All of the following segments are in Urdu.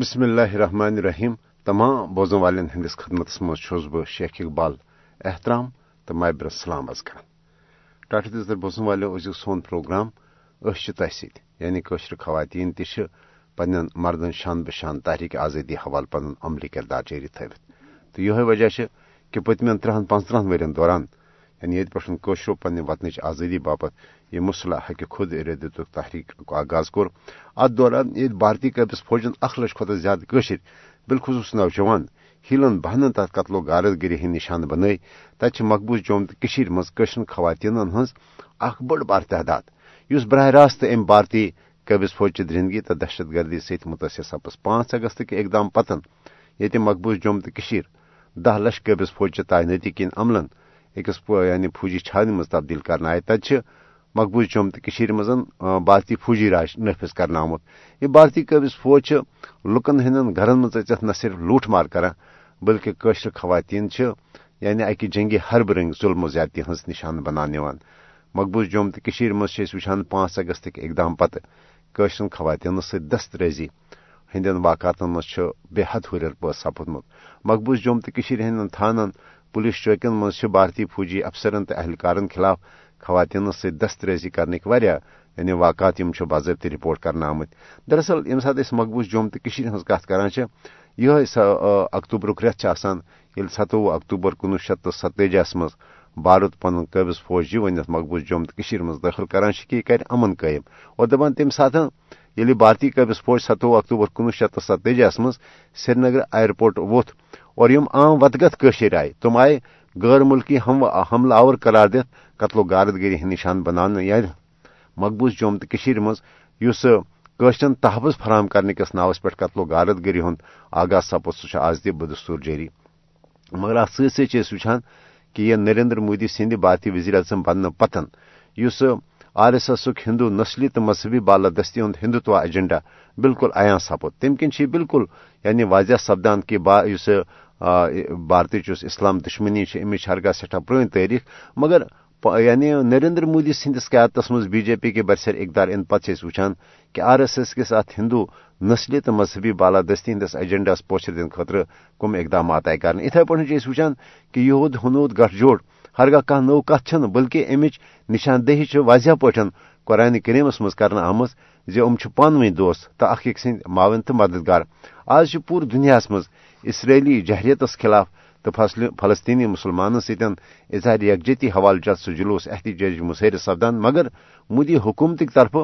بسم اللہ الرحمن الرحیم۔ تمام بوزن والن ہندس خدمت مز بہ شیخ اقبال۔ احترام تو مابر سلام از کر ٹاٹھ دس در بوزن والو از سون پروگرام اش تہ ست یعنی قشر خواتین تہ پن مردن شان بشان تحریک آزادی حوالہ پن عملی کردار جاری تھوت تو یہ وجہ کہ پتمین ترہن پانچترہن ورین دوران یعنی یہ پہ پنہ وطن آزادی باپت یہ مسلح حق خود ارادت تحریک آغاز کور ات دوران یہ بھارتی قبض فوجن اخ لچھ کھت زیادہ قشر بالخصوص نوجوان، ہیلن بہنن تر قتل و غارت گری ہند نشان بنائی۔ تت مقبوض جوم تو مزن خواتین ہز اخ بڑ بار تعداد۔ اس براہ راست ام بھارتی قبض فوج چہ درندگی تو دہشت گردی ست متاثر سپز پانچ اگست کے اقدام پتن۔ یہ مقبوض جوم تو دہ لچھ قبض فوج تعیناتی کن عملن۔ اکس یعنی فوجی چھانہ مز تبدیل کرنا آئے۔ تت مقبوض جوم تو مز بھارتی فوجی راج نافذ کرنا آمت یہ بھارتی قبض فوج لکن ہند گھرن مز اچت نہ صرف لوٹ مار کران بلکہ قشر خواتین یعنی اکہ جنگی حرب رنگ ظلم و زیادتی ہز نشان بنان مقبوض جوم تو مز وچان پانچ اگست اقدام پتہ قشر خواتین ست دست ریزی۔ ہندین واقعاتن مز بے حد ہرر پہ سپدمت مقبوض جوم تو ہند تھانن، پولیس چوکین مز بھارتی فوجی افسرن تو اہلکارن خلاف خواتین ست دست کرنک واریاہ یعنی واقعات باضابطہ رپورٹ کرنا آمت دراصل یم سات مقبوض جوم تو ہز کت کران یہ اکتوبرک ریت یل ستوہ اکتوبر کنوہ شیت تو ستتجیس مز بھارت پن قبض فوج ونت مقبوض جوم تو مز داخل کران کہ یہ کر امن قائم اور دپان تمہ سات یل بھارتی قبض فوج ستوہ اکتوبر کنوہ شیت تو ستتجیس مز سری نگر ایئرپورٹ ووت اور یم عام ودگت قشر آئے تم آئے غیر ملکی حملہ آور قرار دت قتل و غارت گری ہند نشان بنانے یعنی مقبوض جوم تو مز اس قشرن تحفظ فراہم کرنے کس ناوس پہ قتل و غارت گری ہند آغاز سپد سہ آز تہ بدستور جاری مگر ات سی وچان کہ یہ نریندر مودی سند بھارتی وزیر اعظم بننے پتن اس آر ایس ایس ہندو نسلی تو مذہبی بالادستی ہند ہندوتوا ایجنڈا بالکل عیاں سپد تم کن بالکل یعنی واضح سپدان کہ بھارت اسلام دشمنی امچ ہرگاہ سٹھا پرن تاریخ۔ مگر یعنی نریندر مودی سندس قیادت مز بی جے پی کے برسر اقدار ان پتہ وچان کہ آر ایس ایس کس ات ہندو نسلی تو مذہبی بالادستی ہندس ایجنڈاس پوچھر دن خاطر کم اقدامات آئی کرنے اتھے پہ وچان کہ یہود، ہنود گٹھ جوڑ ہرگاہ کھانا نو کت بلکہ امچ نشاندہی واضح پا قرآن کریمس مز کر آمت زی پانوی دوست تو اخ اک سند معاون تو مددگار۔ آج پور دنیا مز اسرائیلی جہریتس خلاف تو فلسطینی مسلمانوں ستین اظہار یکجہتی حوالہ جات سہ جلوس احتجاج مسیر سپدان، مگر مودی حکومت طرف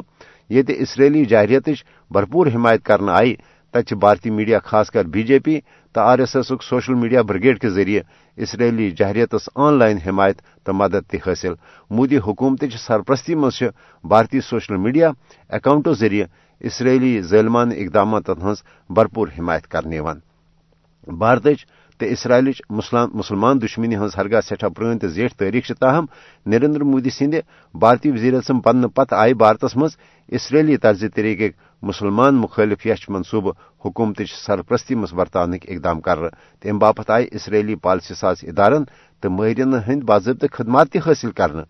یہ اسرائیلی جہریت بھرپور حمایت کرنا آئی تت بھارتی میڈیا، خاص کر بی جے پی تو R S S social media brigade کے ذریعے اسرائیلی جہریتس آن لائن حمایت تو مدد تہ حاصل مودی حکومت سرپرستی مز بھارتی سوشل میڈیا اکاؤنٹو ذریعے اسرائیلی ظلمان اقدامات ہز بھرپور حمایت کرنے بھارت تو اسرائیل مسلمان دشمنی ہز ہرگاہ سٹھا پرن تو زیٹھ تاریخ تاہم، نریندر مودی سند بھارتی وزیر اعظم بننے پتہ آئی بھارتس مز اسرائیلی طرز طریقہ مسلمان مخالف یش منصوبہ حکومت سرپرستی مز برتان اقدام کر تم باپت آئی اسرائیلی پالسی ساز ادارن تو ماہرین ہند باضابطہ خدمات تہ حاصل کرنے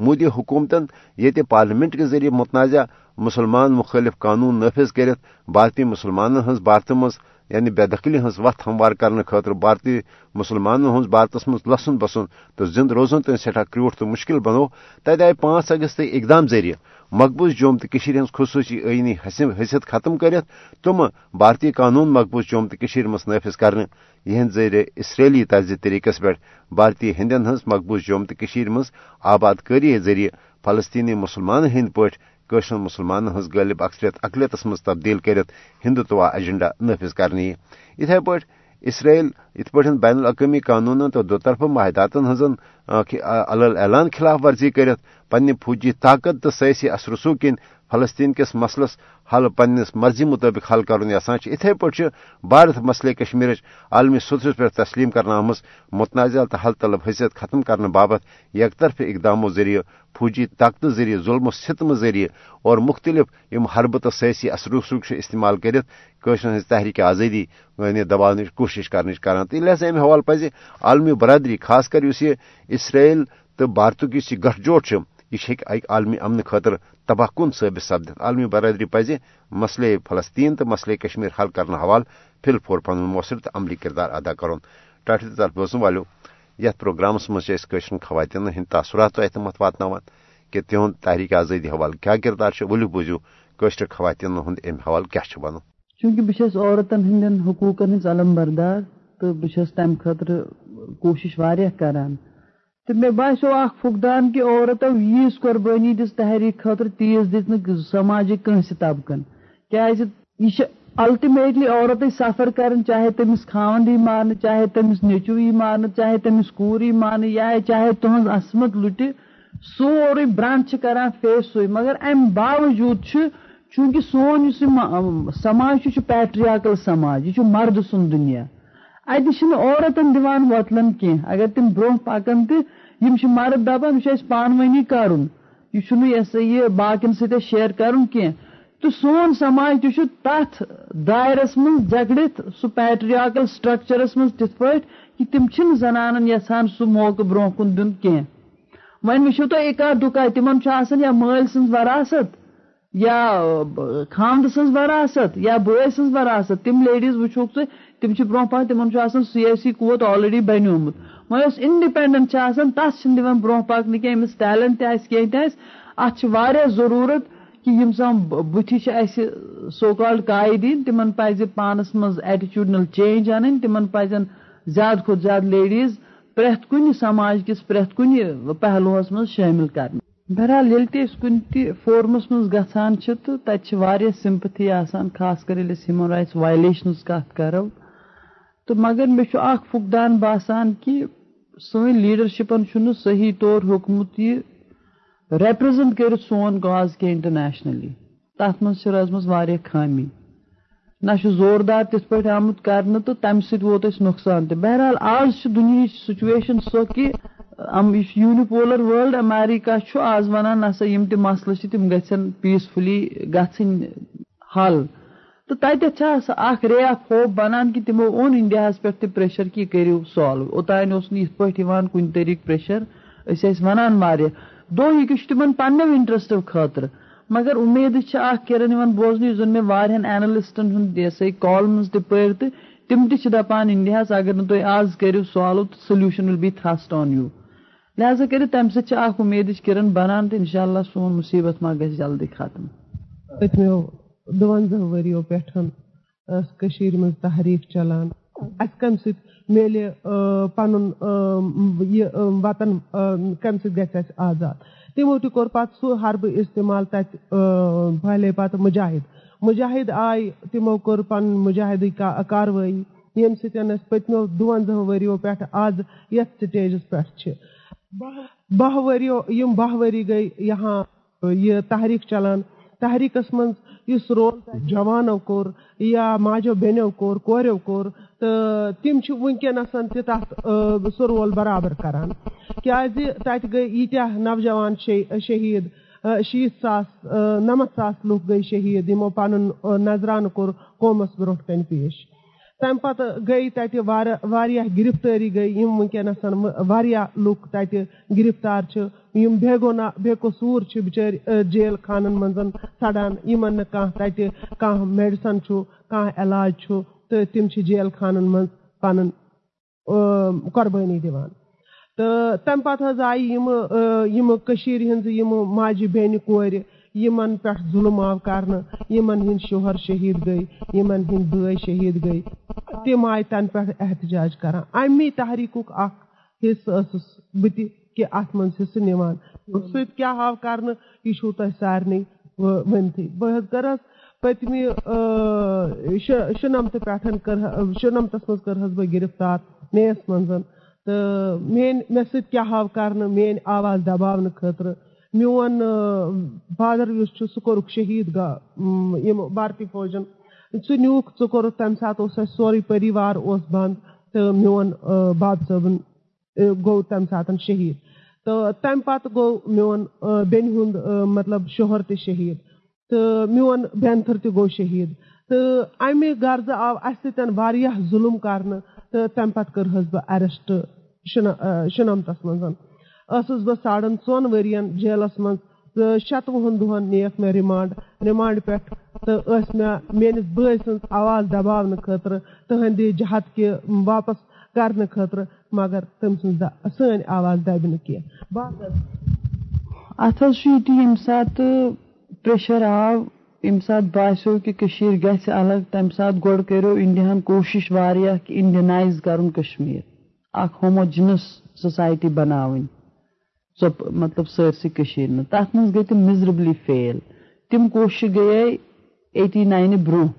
مودی حکومتن یہ پارلیمنٹ کے ذریعے متنازع مسلمان مخالف قانون نافذ کرت بھارتی مسلمان ہز بھارت مز یعنی بے دخلی ہز وت ہموار کرنے خاطر بھارتی مسلمانوں ہز بھارتس مز لسن بسن تو زند روزن تین سٹھا کروٹ تو مشکل بنو۔ تت آئی پانچ اگست اقدام ذریعہ مقبوض جوم تو ہز خصوصی آئینی حیثیت ختم کرت تم بھارتی قانون مقبوض جوم تو مز نافذ کرنے یہ ذریعہ اسرائیلی طرز طریقس پہ بھارتی ہندین ہز مقبوض جوم تو مز آباد کاری ذریعہ فلسطینی مسلمان ہند پہ قشر مسلمان ہز غالب اکثریت اقلیتس مز تبدیل کرت ہندوتوا ایجنڈا نافذ کرنے اتھے پہ اسرائیل ات پا بین الاقوامی قانون تو دوطرفہ معاہدات ہزن اعلان خلاف ورزی کرت پنہ فوجی طاقت تو سیاسی اثر رسوخ کن فلسطین کس مسلس حل پنس مرضی مطابق حل کرن یسان اتھے پہ بھارت مسئلہ کشمیر عالمی سترس پہ تسلیم کرنا آمت متنازع تو حل طلب حیثیت ختم کرنے بابت یک طرف اقداموں ذریعہ فوجی طاقت ذریعہ ظلم و ستم ذریعہ اور مختلف یم حربہ تو سیاسی اثر رسوخ استعمال کرت قشر ہز تحریک آزادی یعنی دبان کوشش کرنے کران تو لہذا امہ حوالہ پزِ عالمی برادری، خاص کر اس یہ اسرائیل تو بھارتک اس گٹھ جوٹ یہ عالمی امن خاطر تباہ کن ثابت۔ سپدت عالمی برادری پزِ مسئلے فلسطین تو مسئلے کشمیر حل کرنے حوالہ فل فور پن مؤثر تو عملی کردار ادا کرن۔ ٹاٹھ طرف بوزن والو، یتھ پروگرامس مزر خواتین ہند تاثرات اعتماد واتن کہ تہد تحریک آزادی حوالہ کیا کردار ولو بوزو قشر خواتین ہند ام حوالہ کیا ون چونکہ بہت عورتن ہند حقوقن ہز علم بردار تو بہت تمہ خاطر کوشش کران۔ تو مے باسو اخ فقدان کہ عورتو یس قربانی دس تحریک خاطر تیز دت سماجی کنس طبقن کیازِ یہ الٹیمیٹلی عورت سفر کرن چاہے تمس خاند ہی مارن چاہے تمس نیچو ہی مارن چاہے تمس کور ہی مارن یا چاہے تہذ عصمت لٹ سوری برانچ کران فیس سوئی مگر ام باوجود چونکہ سون اس سماج پیٹریاکل سماج یہ مرد سن دنیا۔ اتہ عورتن دان وتلن کی اگر تم برو پکان تو مرد دپان یہ پان ونی کرن یہ سا یہ باقین ست شیئر کرن کی تو سون سماج تر دائرس من جگڑت سہ پیٹریاکل سٹرکچرس من تھ پہ کہ تم زنان یھان سہ موقع برو کن دن کی ون وچو تھی اکا دکا تم یا مل سن وراثت، یا خاند سن وراثت، یا بوے سن وراثت۔ تم لیڈیز وچوک تم برو پہ تم سیاسی قوت آلریڈی بنیومت انڈیپینڈنٹ تس برو پکنہ کی امس ٹیلنٹ تہ ات ضرورت کہ یم سم بتھی سو کالڈ قائدین تمن پزِ پانس مز ایٹیچیوڈنل چینج ان تمن پزن زیادہ کھت زیادہ لیڈیز پریت کن سماج کس پریت کن پہلوس مز شامل کرنے بہرحال یل تہ کن تہ فورمس مز گھان تو تتہ واریاہ سمپتھی آسان خاص کر یل ہیومن رائٹس وائلیشنز کت کرو تو مگر مے اخ فقدان باسان کہ سن لیڈرشپن صحیح طور حکمت یہ ریپرزنٹ کر سون کاز کی انٹرنیشنلی تر مز روزم خامی نہ زوردار تت پہ آمت کرنے تو تمہ ست ووت اس نقصان تہ. بہرحال آج دنیا سچویشن سو کہ یونیپولر ورلڈ امیریکہ آز ونان نسا یم تہ مسلہ تم گھن پیسفلی گھن حل. تو تتھ اخ رے آف ہوپ بنان کہ تمو اون انڈیا پہ پریشر کہ کرو سالو۔ اوتان اس پہ کن طریقہ پریشر۔ اس ونان واریاہ دو یہ تم پنو انٹرسٹ خاطر مگر امید کران بوزن زن میں وارہن اینلسٹن ہند یہ کال مز تر تو تم تپان انڈیا اگر نا تھی آز کرو سالو تو solution will be thrust on you لہذا کر تمہ سات امید کرن بنان تو انشاء اللہ سون مصیبت ما گھس جلدی ختم۔ پتمو دونزہ وریو پہ مز تحریک چلان۔ اس کم ست میلہِ پن یہ وطن کم سی گھس آزاد۔ تمو تہ کور پتہ سہ حربہ استعمال تت پھلے پتہ مجاہد۔ مجاہد آئی تمو کور پن مجاہدی کاروٲیی یم سۭتۍ أسۍ یعنی پٔتمیو دُوَنزاہو ؤرِیو پٮ۪ٹھ آز یتھ سٹیجس پٮ۪ٹھ چھِ باہ ؤرِیو یِم باہ ؤری گٔے یہاں یہِ تحریٖک چلان۔ تحریکس من اس رول جوانو کور یا ماجو بینو کور، کوریو کور، تہٕ تِم چھِ وٕنکیٚنس تہِ تَتھ رول برابر کران۔ کیازِ تَتہِ گئی ییٖتیاہ نوجوان شہید شیت ساس نمت ساس لوگ گئی شہید یمو پن نظرانہٕ کور قومس برونٛٹھ کن پیش۔ تَمہِ پَتہٕ گٔے تَتہِ واریاہ گِرِفتٲری گٔے، یِم وٕنکیٚنَس واریاہ لُکھ تَتہِ گِرِفتار چھِ، یِم بے گۄنا بے قصوٗر چھِ بِچٲرۍ جیل خانن منٛز سَڑان یِمن نہٕ کانٛہہ تَتہِ کانٛہہ میڈِسن چھُ، کانٛہہ علاج چھُ، تہٕ تِم چھِ جیل خانن منٛز پَنُن قۄربٲنی دِوان۔ تہٕ تَمہِ پَتہٕ حظ آیہِ یِمہٕ یِمہٕ کٔشیٖر ہِنٛزٕ یِمہٕ ماجہِ بیٚنہِ کورِ یِمن پٮ۪ٹھ ظُلم آو کرنہٕ، یِمن ہِنٛدۍ شوہر شہیٖد گٔے، یِمن ہِنٛدۍ بٲے شہیٖد گٔے۔ تِم آیہِ تَنہٕ پٮ۪ٹھ احتِجاج کران۔ اَمی تحریٖکُک اکھ حِصہٕ ٲسٕس بہٕ تہِ کہِ اَتھ منٛز حِصہٕ نِوان۔ سۭتۍ کیاہ آو کرنہٕ؟ یہِ چھُو تۄہہِ سارنٕے ؤنتھٕے بہٕ حظ کٔرٕس پٔتمہِ شُنَمتہٕ پٮ۪ٹھ کٔر شُنَمتس منٛز کٔرہس بہٕ گِرِفتار میس منٛز تہٕ میٲنۍ، مےٚ سۭتۍ کیاہ آو کرنہٕ؟ میٲنۍ آواز دباونہٕ خٲطرٕ میون فادر یُس چھُ سُہ کوٚرُکھ شہیٖد یِم بھارتی فوجن۔ سُہ نیوٗکھ ژٕ کوٚرُتھ، تَمہِ ساتہٕ اوس اَسہِ سورُے پٔریوار اوس بنٛد تہٕ میون باب صٲبُن گوٚو تَمہِ ساتہٕ شہیٖد۔ تہٕ تَمہِ پَتہٕ گوٚو میون بیٚنہِ ہُنٛد مطلب شوہر تہِ شہیٖد۔ تہٕ میون بیٚنتھٕر تہِ گوٚو شہیٖد۔ تہٕ اَمہِ غرضہٕ آو اَسہِ سۭتۍ واریاہ ظُلُم کرنہٕ تہٕ تَمہِ پَتہٕ کٔرہس بہٕ ایریسٹ منٛز۔ ٲسٕس بہٕ ساڑن ژۄن ؤرین جیلس منٛز تہٕ شَتوُہن دۄہن نِیَکھ مےٚ رِمانڈ رِمانڈ پٮ۪ٹھ تہٕ ٲسۍ مےٚ میٲنِس بٲے سٕنٛز آواز دباونہٕ خٲطرٕ تٕہنٛدِ جہت کہِ واپس کرنہٕ خٲطرٕ، مگر تٔمۍ سٕنٛز سٲنۍ آواز دبہِ نہٕ کینٛہہ۔ اتھ حظ چھُ ییٚتہِ ییٚمہِ ساتہٕ پریشر آو، ییٚمہِ ساتہٕ باسیٚو کہِ کٔشیٖر گژھِ الگ، تَمہِ ساتہٕ گۄڈٕ کٔرِو اِنڈیاہن کوٗشِش واریاہ کہِ اِنڈینایز کَرُن کشمیٖر، اکھ ہوموجِنس سوسایٹی بناوٕنۍ۔ سۄ مطلب سٲرسٕے کٔشیٖر منٛز تَتھ منٛز گٔے تِم مِزربلی فیل تِم کوٗشِش گٔیے ایٹی ناینہِ برونٛہہ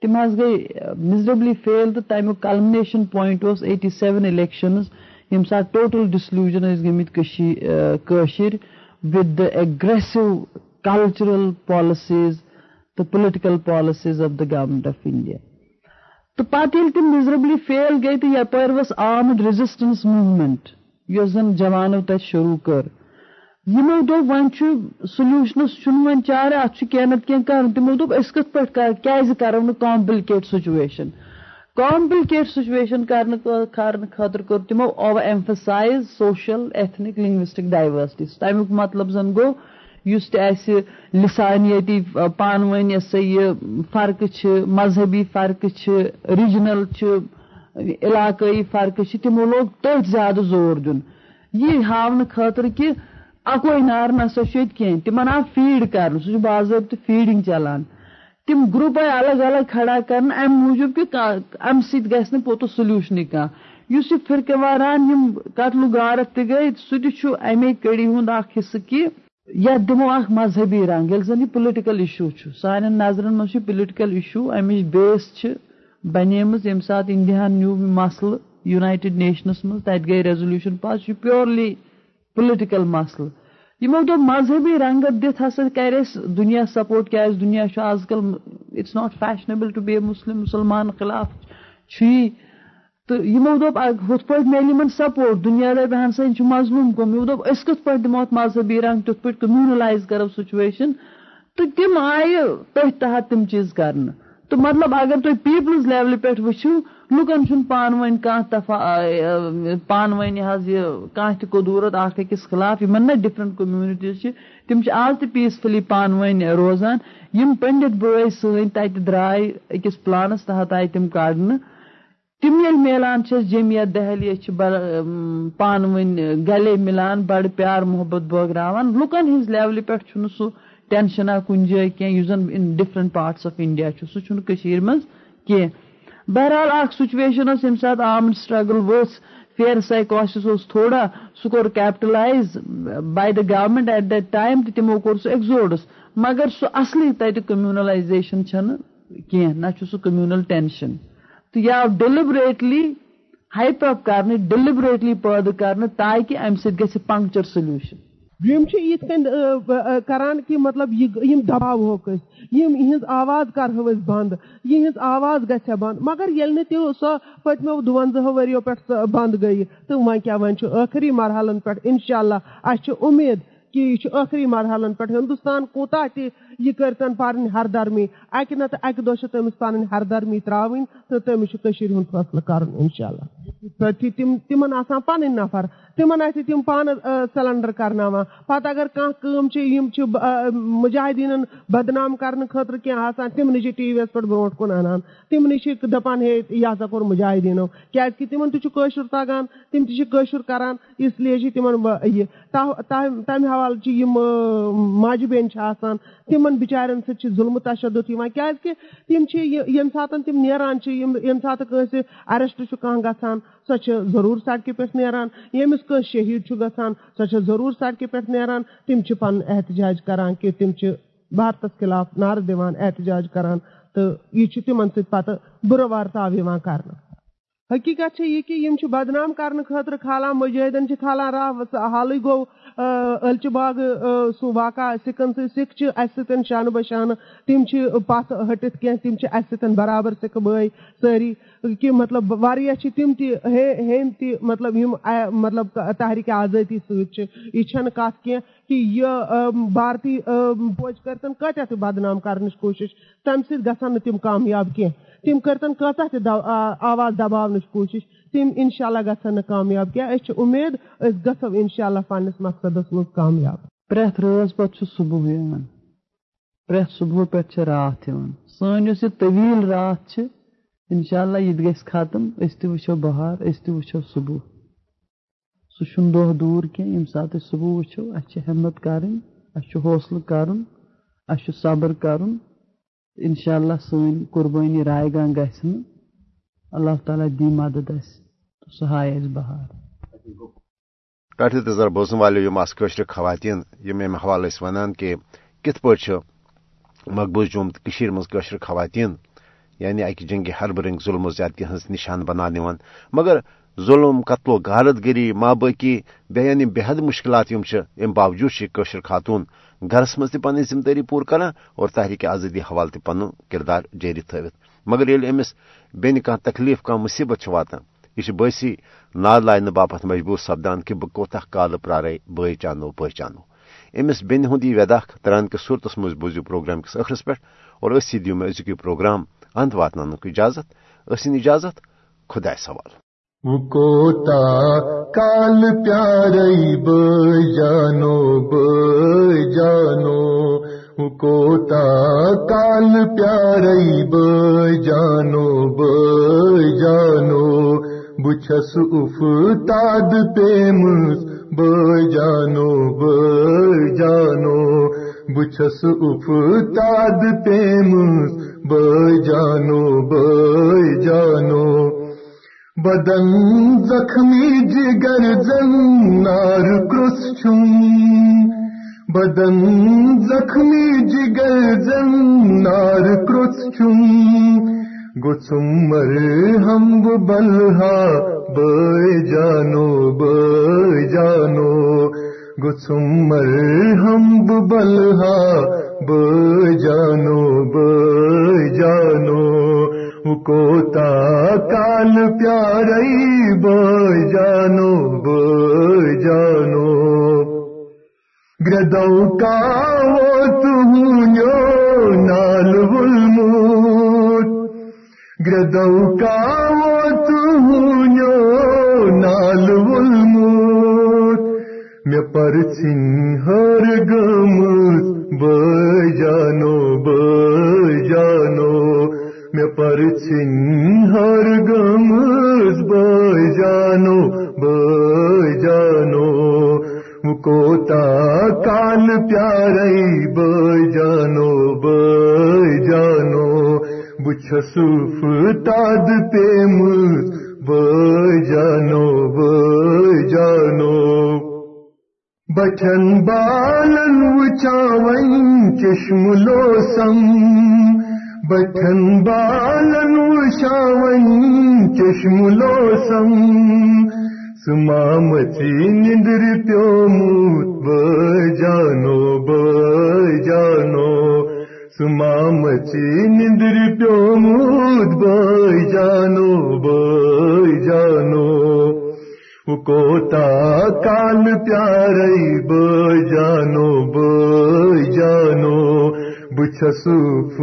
تِم حظ گٔے مِزربلی فیل تہٕ تَمیُک کلمنیشن پویِنٹ اوس ایٹی سیون اِلیکشنٕز ییٚمہِ ساتہٕ ٹوٹل ڈِسلوٗجن ٲسۍ گٔمٕتۍ کٔشیٖر۔ کٲشِر with the aggressive cultural policies تہٕ political policies of the government of India تہٕ پَتہٕ ییٚلہِ تِم مِزربلی فیل گٔے تہٕ یپٲرۍ ؤژھ آمٕڈ ریزِسٹنس موٗمینٹ یۄس زن جوانو تَتہِ شروٗع کٔر۔ یِمو دوٚپ وۄنۍ چھُ سولوٗشنس چھُنہٕ وۄنۍ چارٕ اتھ چھُ کینٛہہ نتہٕ کینٛہہ کرُن تِمو دوٚپ أسۍ کِتھ پٲٹھۍ کیازِ کرو نہٕ کامپلکیٹ سُچویشن کامپلکیٹ سُچویشن کرنہٕ کرنہٕ خٲطرٕ کوٚر تِمو over emphasise social ethnic linguistic diversity تمیُک مطلب زن گوٚو یُس تہِ اَسہِ لِسانیتی پانہٕ ؤنۍ یہِ سا یہِ فرقہٕ چھِ مذہبی فرقہٕ چھِ۔ رِجنل چھِ علاقٲیی فرقہٕ چھِ، تِمو لوگ تٔتھۍ زیادٕ زور دیُن۔ یہِ ہاونہٕ خٲطرٕ کہِ اکوے نار نسا چھُ ییٚتہِ کینٛہہ، تِمن آو فیٖڈ کرنہٕ، سُہ چھُ باضٲبطہٕ فیٖڈِنگ چلان۔ تِم گرُپ آیہِ الگ الگ کھڑا کرنہٕ، اَمہِ موٗجوٗب کہِ اَمہِ سۭتۍ گژھِ نہٕ پوٚتُس سولوٗشنٕے کانٛہہ۔ یُس یہِ فِرقہٕ واران یِم قتلہٕ غارت تہِ گٔے، سُہ تہِ چھُ اَمے کٔڑی ہُنٛد اکھ حِصہٕ کہِ یتھ دِمو اکھ مذہبی رنٛگ، ییٚلہِ زن یہِ پُلٹِکل اِشوٗ چھُ۔ سانٮ۪ن نظرن منٛز چھُ پُلٹِکل اِشوٗ اَمِچ بیس چھِ بنیمٕژ ییٚمہِ ساتہٕ اِنڈیاہن نیوٗ مسلہٕ یُنایٹِڈ نیشنس منٛز، تَتہِ گٔے ریزولوٗشن پاس، یہِ چھُ پیورلی پُلٹِکل مسلہٕ۔ یِمو دوٚپ مذہبی رنٛگت دِتھ ہسا کرِ اَسہِ دُنیا سپورٹ کیازِ دُنیا چھُ آز کل it's not fashionable to be a Muslim, مُسلمان خِلاف چھُ یی۔ تہٕ یِمو دوٚپ ہُتھ پٲٹھۍ میلہِ یِمن سپورٹ دُنیا دپہِ ہسا یہِ چھُ مظلوٗم گوٚمُت یِمو دوٚپ أسۍ کِتھ پٲٹھۍ دِمو اتھ مذہبی رنٛگ، تِتھ پٲٹھۍ کمیوٗنلایز کرو سُچویشن۔ تہٕ تِم آیہِ تٔتھۍ تحت تِم چیٖز کرنہٕ۔ تہٕ مطلب اگر تُہۍ پیٖپلٕز لیولہِ پٮ۪ٹھ وٕچھِو، لُکن چھُنہٕ پانہٕ ؤنۍ کانٛہہ دفعہ پانہٕ ؤنۍ حظ یہِ کانٛہہ تہِ قدوٗرت، اکھ أکِس خٕلاف، یِمن نہ ڈِفرنٹ کوٚمنِٹیٖز چھِ، تِم چھِ آز تہِ پیٖسفُلی پانہٕ ؤنۍ روزان۔ یِم پٔنڈِت بٲے سٲنۍ تَتہِ درٛاے أکِس پلانس تحت آیہِ تِم کڑنہٕ۔ تِم ییٚلہِ میلان چھِ جمعیت، دہلی چھِ پانہٕ ؤنۍ گلے مِلان، بڑٕ پیار، محبت بٲگراوان۔ لُکن ہٕنٛز لیولہِ پٮ۪ٹھ چھُنہٕ سُہ ٹینشنا کُنہِ جایہِ کینٛہہ یُس زن in different parts of India چھُ سُہ چھُنہٕ بہرحال اکھ سُچویشن ٲس ییٚمہِ ساتہٕ آرمڈ سٹرگل ؤژھ فیر سایکاسس اوس تھوڑا۔ سُہ کوٚر capitalised by the government at that time تہٕ تِمو کوٚر سُہ ایٚگزوڈٕس مگر سُہ اصلی تتہِ کمیوٗنلایزیشن چھنہٕ کینٛہہ نہ چھُ سُہ کمیوٗنل ٹینشن تہٕ یہِ آو ڈیلِبریٹلی ہایپ اپ کرنہٕ ڈیلِبریٹلی پٲدٕ کرنہٕ تاکہِ امہِ سۭتۍ گژھِ پنکچر سولوٗشن یم چھِ یِتھ کٔنۍ کران کہ مطلب یِم دباوہوکھ أسۍ یم یِہنٛز آواز کرہو اس بند، یِہنٛز آواز گچھا بند بنٛد۔ مگر ییٚلہِ نہٕ تہِ سۄ پٔتمیو دُوَنزاہو ؤرِیو پٮ۪ٹھ سۄ بنٛد گٔیہِ، تہٕ وۄنۍ کیاہ وۄنۍ چھُ ٲخری مرحلن پٹ انشاءاللہ اللہ اَسہِ چھِ اُمید کہِ یہِ چھُ مرحلن پٹ ہندوستان کوتا تہ یہِ کٔرتن پنٕنۍ ہردرمی اکہِ نتہٕ اکہِ دۄہ چھِ تٔمِس پنٕنۍ ہردرمی تراوٕنۍ تہٕ تٔمِس چھُ کٔشیٖر ہُنٛد فٲصلہٕ کرُن انشاء اللہ تِم تِمن آسان پنٕنۍ نفر تِمن آسہِ تِم پانہٕ سلینڈر کرناوان پتہٕ اگر کانٛہہ کٲم بدنام کرنہٕ خٲطرٕ کینٛہہ آسان تِمنٕے چھِ ٹی وی یس پٮ۪ٹھ برونٛٹھ کُن انان تِمنٕے چھِ دپان ہے یہِ ہسا کوٚر مُجاہدیٖنو کیازِ کہِ تِمن تہِ تگان تِم تہِ چھِ کران اس لیے چھِ تِمن یہِ تمہِ حوالہٕ چھِ یِم ماجہِ بیٚنہِ تِمن بِچارٮ۪ن سۭتۍ چھِ ظُلمہٕ تشدُد یِوان کیازِ کہِ تِم چھِ ییٚمہِ ساتہٕ تِم نیران چھِ ییٚمہِ ساتہٕ کٲنٛسہِ اریسٹ چھُ کانٛہہ گژھان، سۄ چھِ ضروٗر سڑکہِ پٮ۪ٹھ نیران۔ ییٚمِس کٲنٛسہِ شہیٖد چھُ گژھان، سۄ چھےٚ ضروٗر سڑکہِ پٮ۪ٹھ نیران۔ تِم چھِ پنُن احتِجاج کران کہِ تِم چھِ بھارتس خِلاف نعرٕ دِوان، احتِجاج کران۔ تہٕ یہِ چھُ تِمن سۭتۍ پتہٕ بُرٕ ورتاو یِوان کرنہٕ۔ حقیٖقت چھِ یہِ کہِ یِم چھِ بدنام کرنہٕ خٲطرٕ کھالان مُجٲہدن چھِ کھالان راہ حالٕے گوٚو ٲلچہِ باغہٕ سُہ واقع سِکن سۭتۍ سِکھ چھِ بہ شانہٕ تِم چھِ پتھ ہٹِتھ برابر سِکھ بٲے سٲری کہِ مطلب واریاہ چھِ تِم تہِ مطلب مطلب تحریٖک آزٲدی سۭتۍ چھِ یہِ چھنہٕ کتھ بھارتی فوج کٔرتن کۭتیاہ بدنام کرنٕچ کوٗشش تمہِ سۭتۍ گژھن کامیاب کیٚنٛہہ تِم کٔرتن کۭژاہ تہِ آواز دباونٕچ تم انشاء اللہ گھن کامیاب کیا اس امید اس گھو انشاء اللہ پنس مقصدس مز کامیاب۔ پریت رٲژ پتہٕ چھُ صبح یِوان۔ پریت صبح پٮ۪ٹھ چھِ راتھ یِوان۔ سٲنۍ یۄس انشاء اللہ یہِ تہِ گژھِ ختم۔ أسۍ تہِ وٕچھو بہار، أسۍ تہِ وٕچھو صبح سُہ چھُنہٕ دۄہ دوٗر کینٛہہ، ییٚمہِ ساتہٕ أسۍ صبح وٕچھو، اَسہِ چھِ ہٮ۪مت کَرٕنۍ، اَسہِ چھُ حوصلہٕ کَرُن، اَسہِ چھُ صبر کَرُن۔ انشاء اللہ سٲنۍ قربٲنی رایہِ گژھِ نہٕ۔ اللہ تعالیٰ دی مدد اَسہِ تہٕ سُہ بہار۔ ٹاٹھی تزر بوزن والو یم خواتین یم امہ حوالہ ونان کہ کت پٲٹھۍ چھُ مقبوض جوم تو خواتین یعنی اکہ جنگ حرب رنگ ظلم و زیادتی ہز نشان بنان مگر ظلم، قتل و غارت گری، ماں باقی بے یعنی بے حد مشکلات یم ام باوجود کشر خاتون گرس مز تہ پن ذمہ داری پور کران اور تحریک آزادی حوالہ تہ پن کردار جاری تھوت مگر یل امس بین کان تکلیف کان مصیبت واتان، یہ باسی ناد لائنہ باپت مجبور سپدان کہ بہ کوتاہ کال پرارے بے چانو پہچانو امس بین ہند یہ وداخ تران کس صورتس مز بوزو پروگرام کس اخرس پہ اور اسی دیو میں ازیک پروگرام انت واتن اجازت۔ اسن اجازت خدا سوال۔ کوتا کال پیارئی بانو بانو کوتا کال پیارئی بانو بانو بچس افتاد پیمس بانو بانو بچس افتاد پیمس بانو بانو بدن زخمی، جگر زن نار کرس چھم بدن زخمی جگر زن نار کرس چھم گسمر ہم بلہا بے جانو بے جانو۔ گسمر ہم بلہا بے جانو بے جانو۔ کوتا کال پیارئی گردو کا وہ تہو نال بلموت گردو کا وہ تہو نال بلموت میں پرچن ہر گمت بے جانو بے جانو میں پرچن ہر گمز بے جانو بے جانو کوتا کال پیارئی بے جانو بے جانو۔ بچھسوف تاد پیمز بے جانو جانو۔ بچن بالن وچاون چشم لوسم۔ بٹھن بالن شاون چشم لوسم۔ سمامچی نندر پیوموت بجانو بجانو سمامچی نندر پیوموت بجانو بجانو کوتا کال پیارئی بجانو بجانو بچھسوف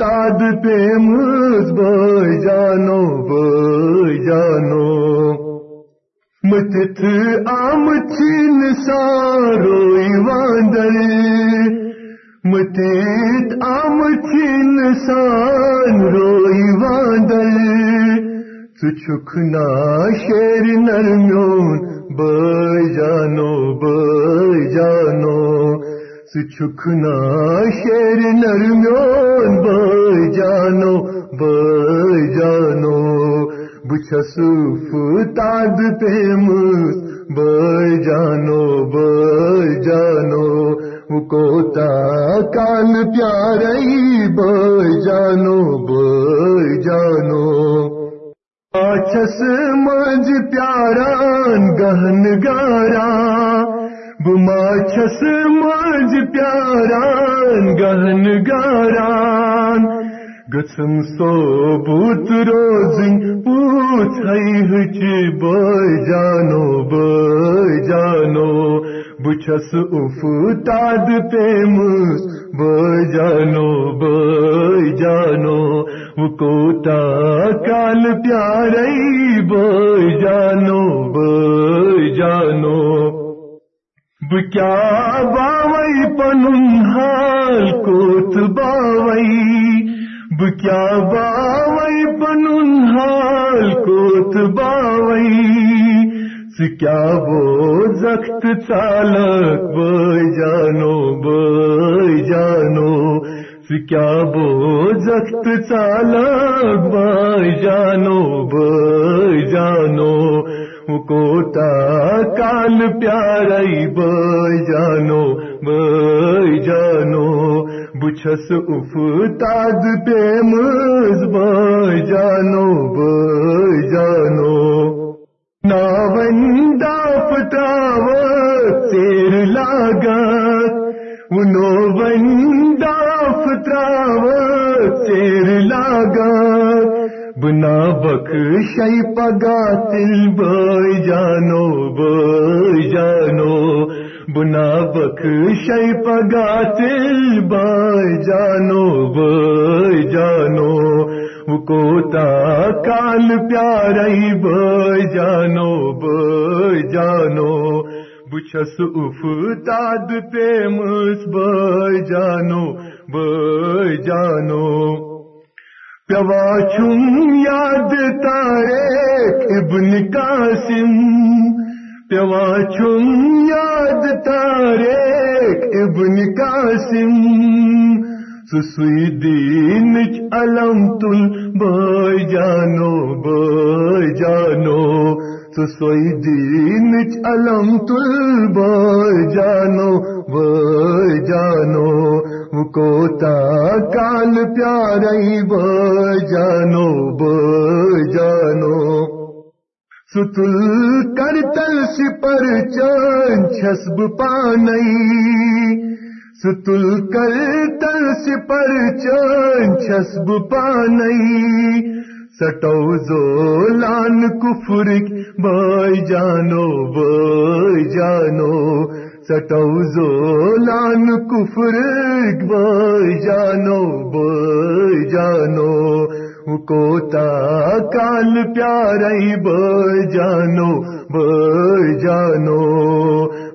تاد پیمز بے جانو بے جانو متت آم چین ساروئی واندر متت آم چین سان روئی واندر چکنا شیر نرمیون بے جانو بے سچکنا شیر نرمیون بے جانو۔ بے جانو بچھسوف تاد بے جانو بے جانو کوتا کال پیارئی بے جانو بے جانو۔ آچس مج پیاران، گہن گارا بماچس مج پیاران، گہن گاران۔ گسم سو بوت روزن پوچھ چھچ جانو بانو بچس افتاد پیم بانو بانو وہ کوتا کال پیارئی بانو بانو کیا باوئی پنہال کوت باوئی۔ بکیا باوئی پنہال پنن حال کوت باوی کیا وہ زخت چالک بے جانو بے جانو کیا بو زخت چالک بے جانو بے جانو کوتا کال پیارئی بے جانو بے جانو، بچھس افتاد پیمز بے جانو بے لاگت انو وندا پٹاو تیر لاگت بنا بک پگا تل بے جانو بے جانو، بنا بک پگا تل بے جانو بے جانو کوتا کال پیارئی بے جانو بے جانو بچھس افتاد پیمس بے جانو بے جانو۔ پیوا چھم یاد تارے ابن قاسم۔ پیوا چھم یاد تارے ابن قاسم۔ سسوی دین علم تل بے جانو۔ بے جانو سسوی دین علم تل جانو بے جانو کوتا کال پیارئی بے جانو بے جانو۔ ستل کر تل سپر چان چھسب پانئی ستل کر تل سپر چان چھسب پانئی سٹو زولان کفرک بائی جانو بائی جانو۔ سٹو زولان کفرک بائی جانو بائی جانو۔ کوتا کال پیارئی بے جانو بے جانو۔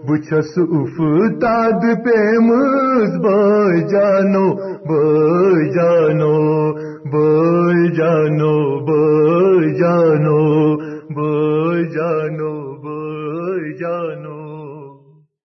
بچھس افتاد پیمز بے جانو بے جانو۔ بول جانو بول جانو بول جانو بول جانو۔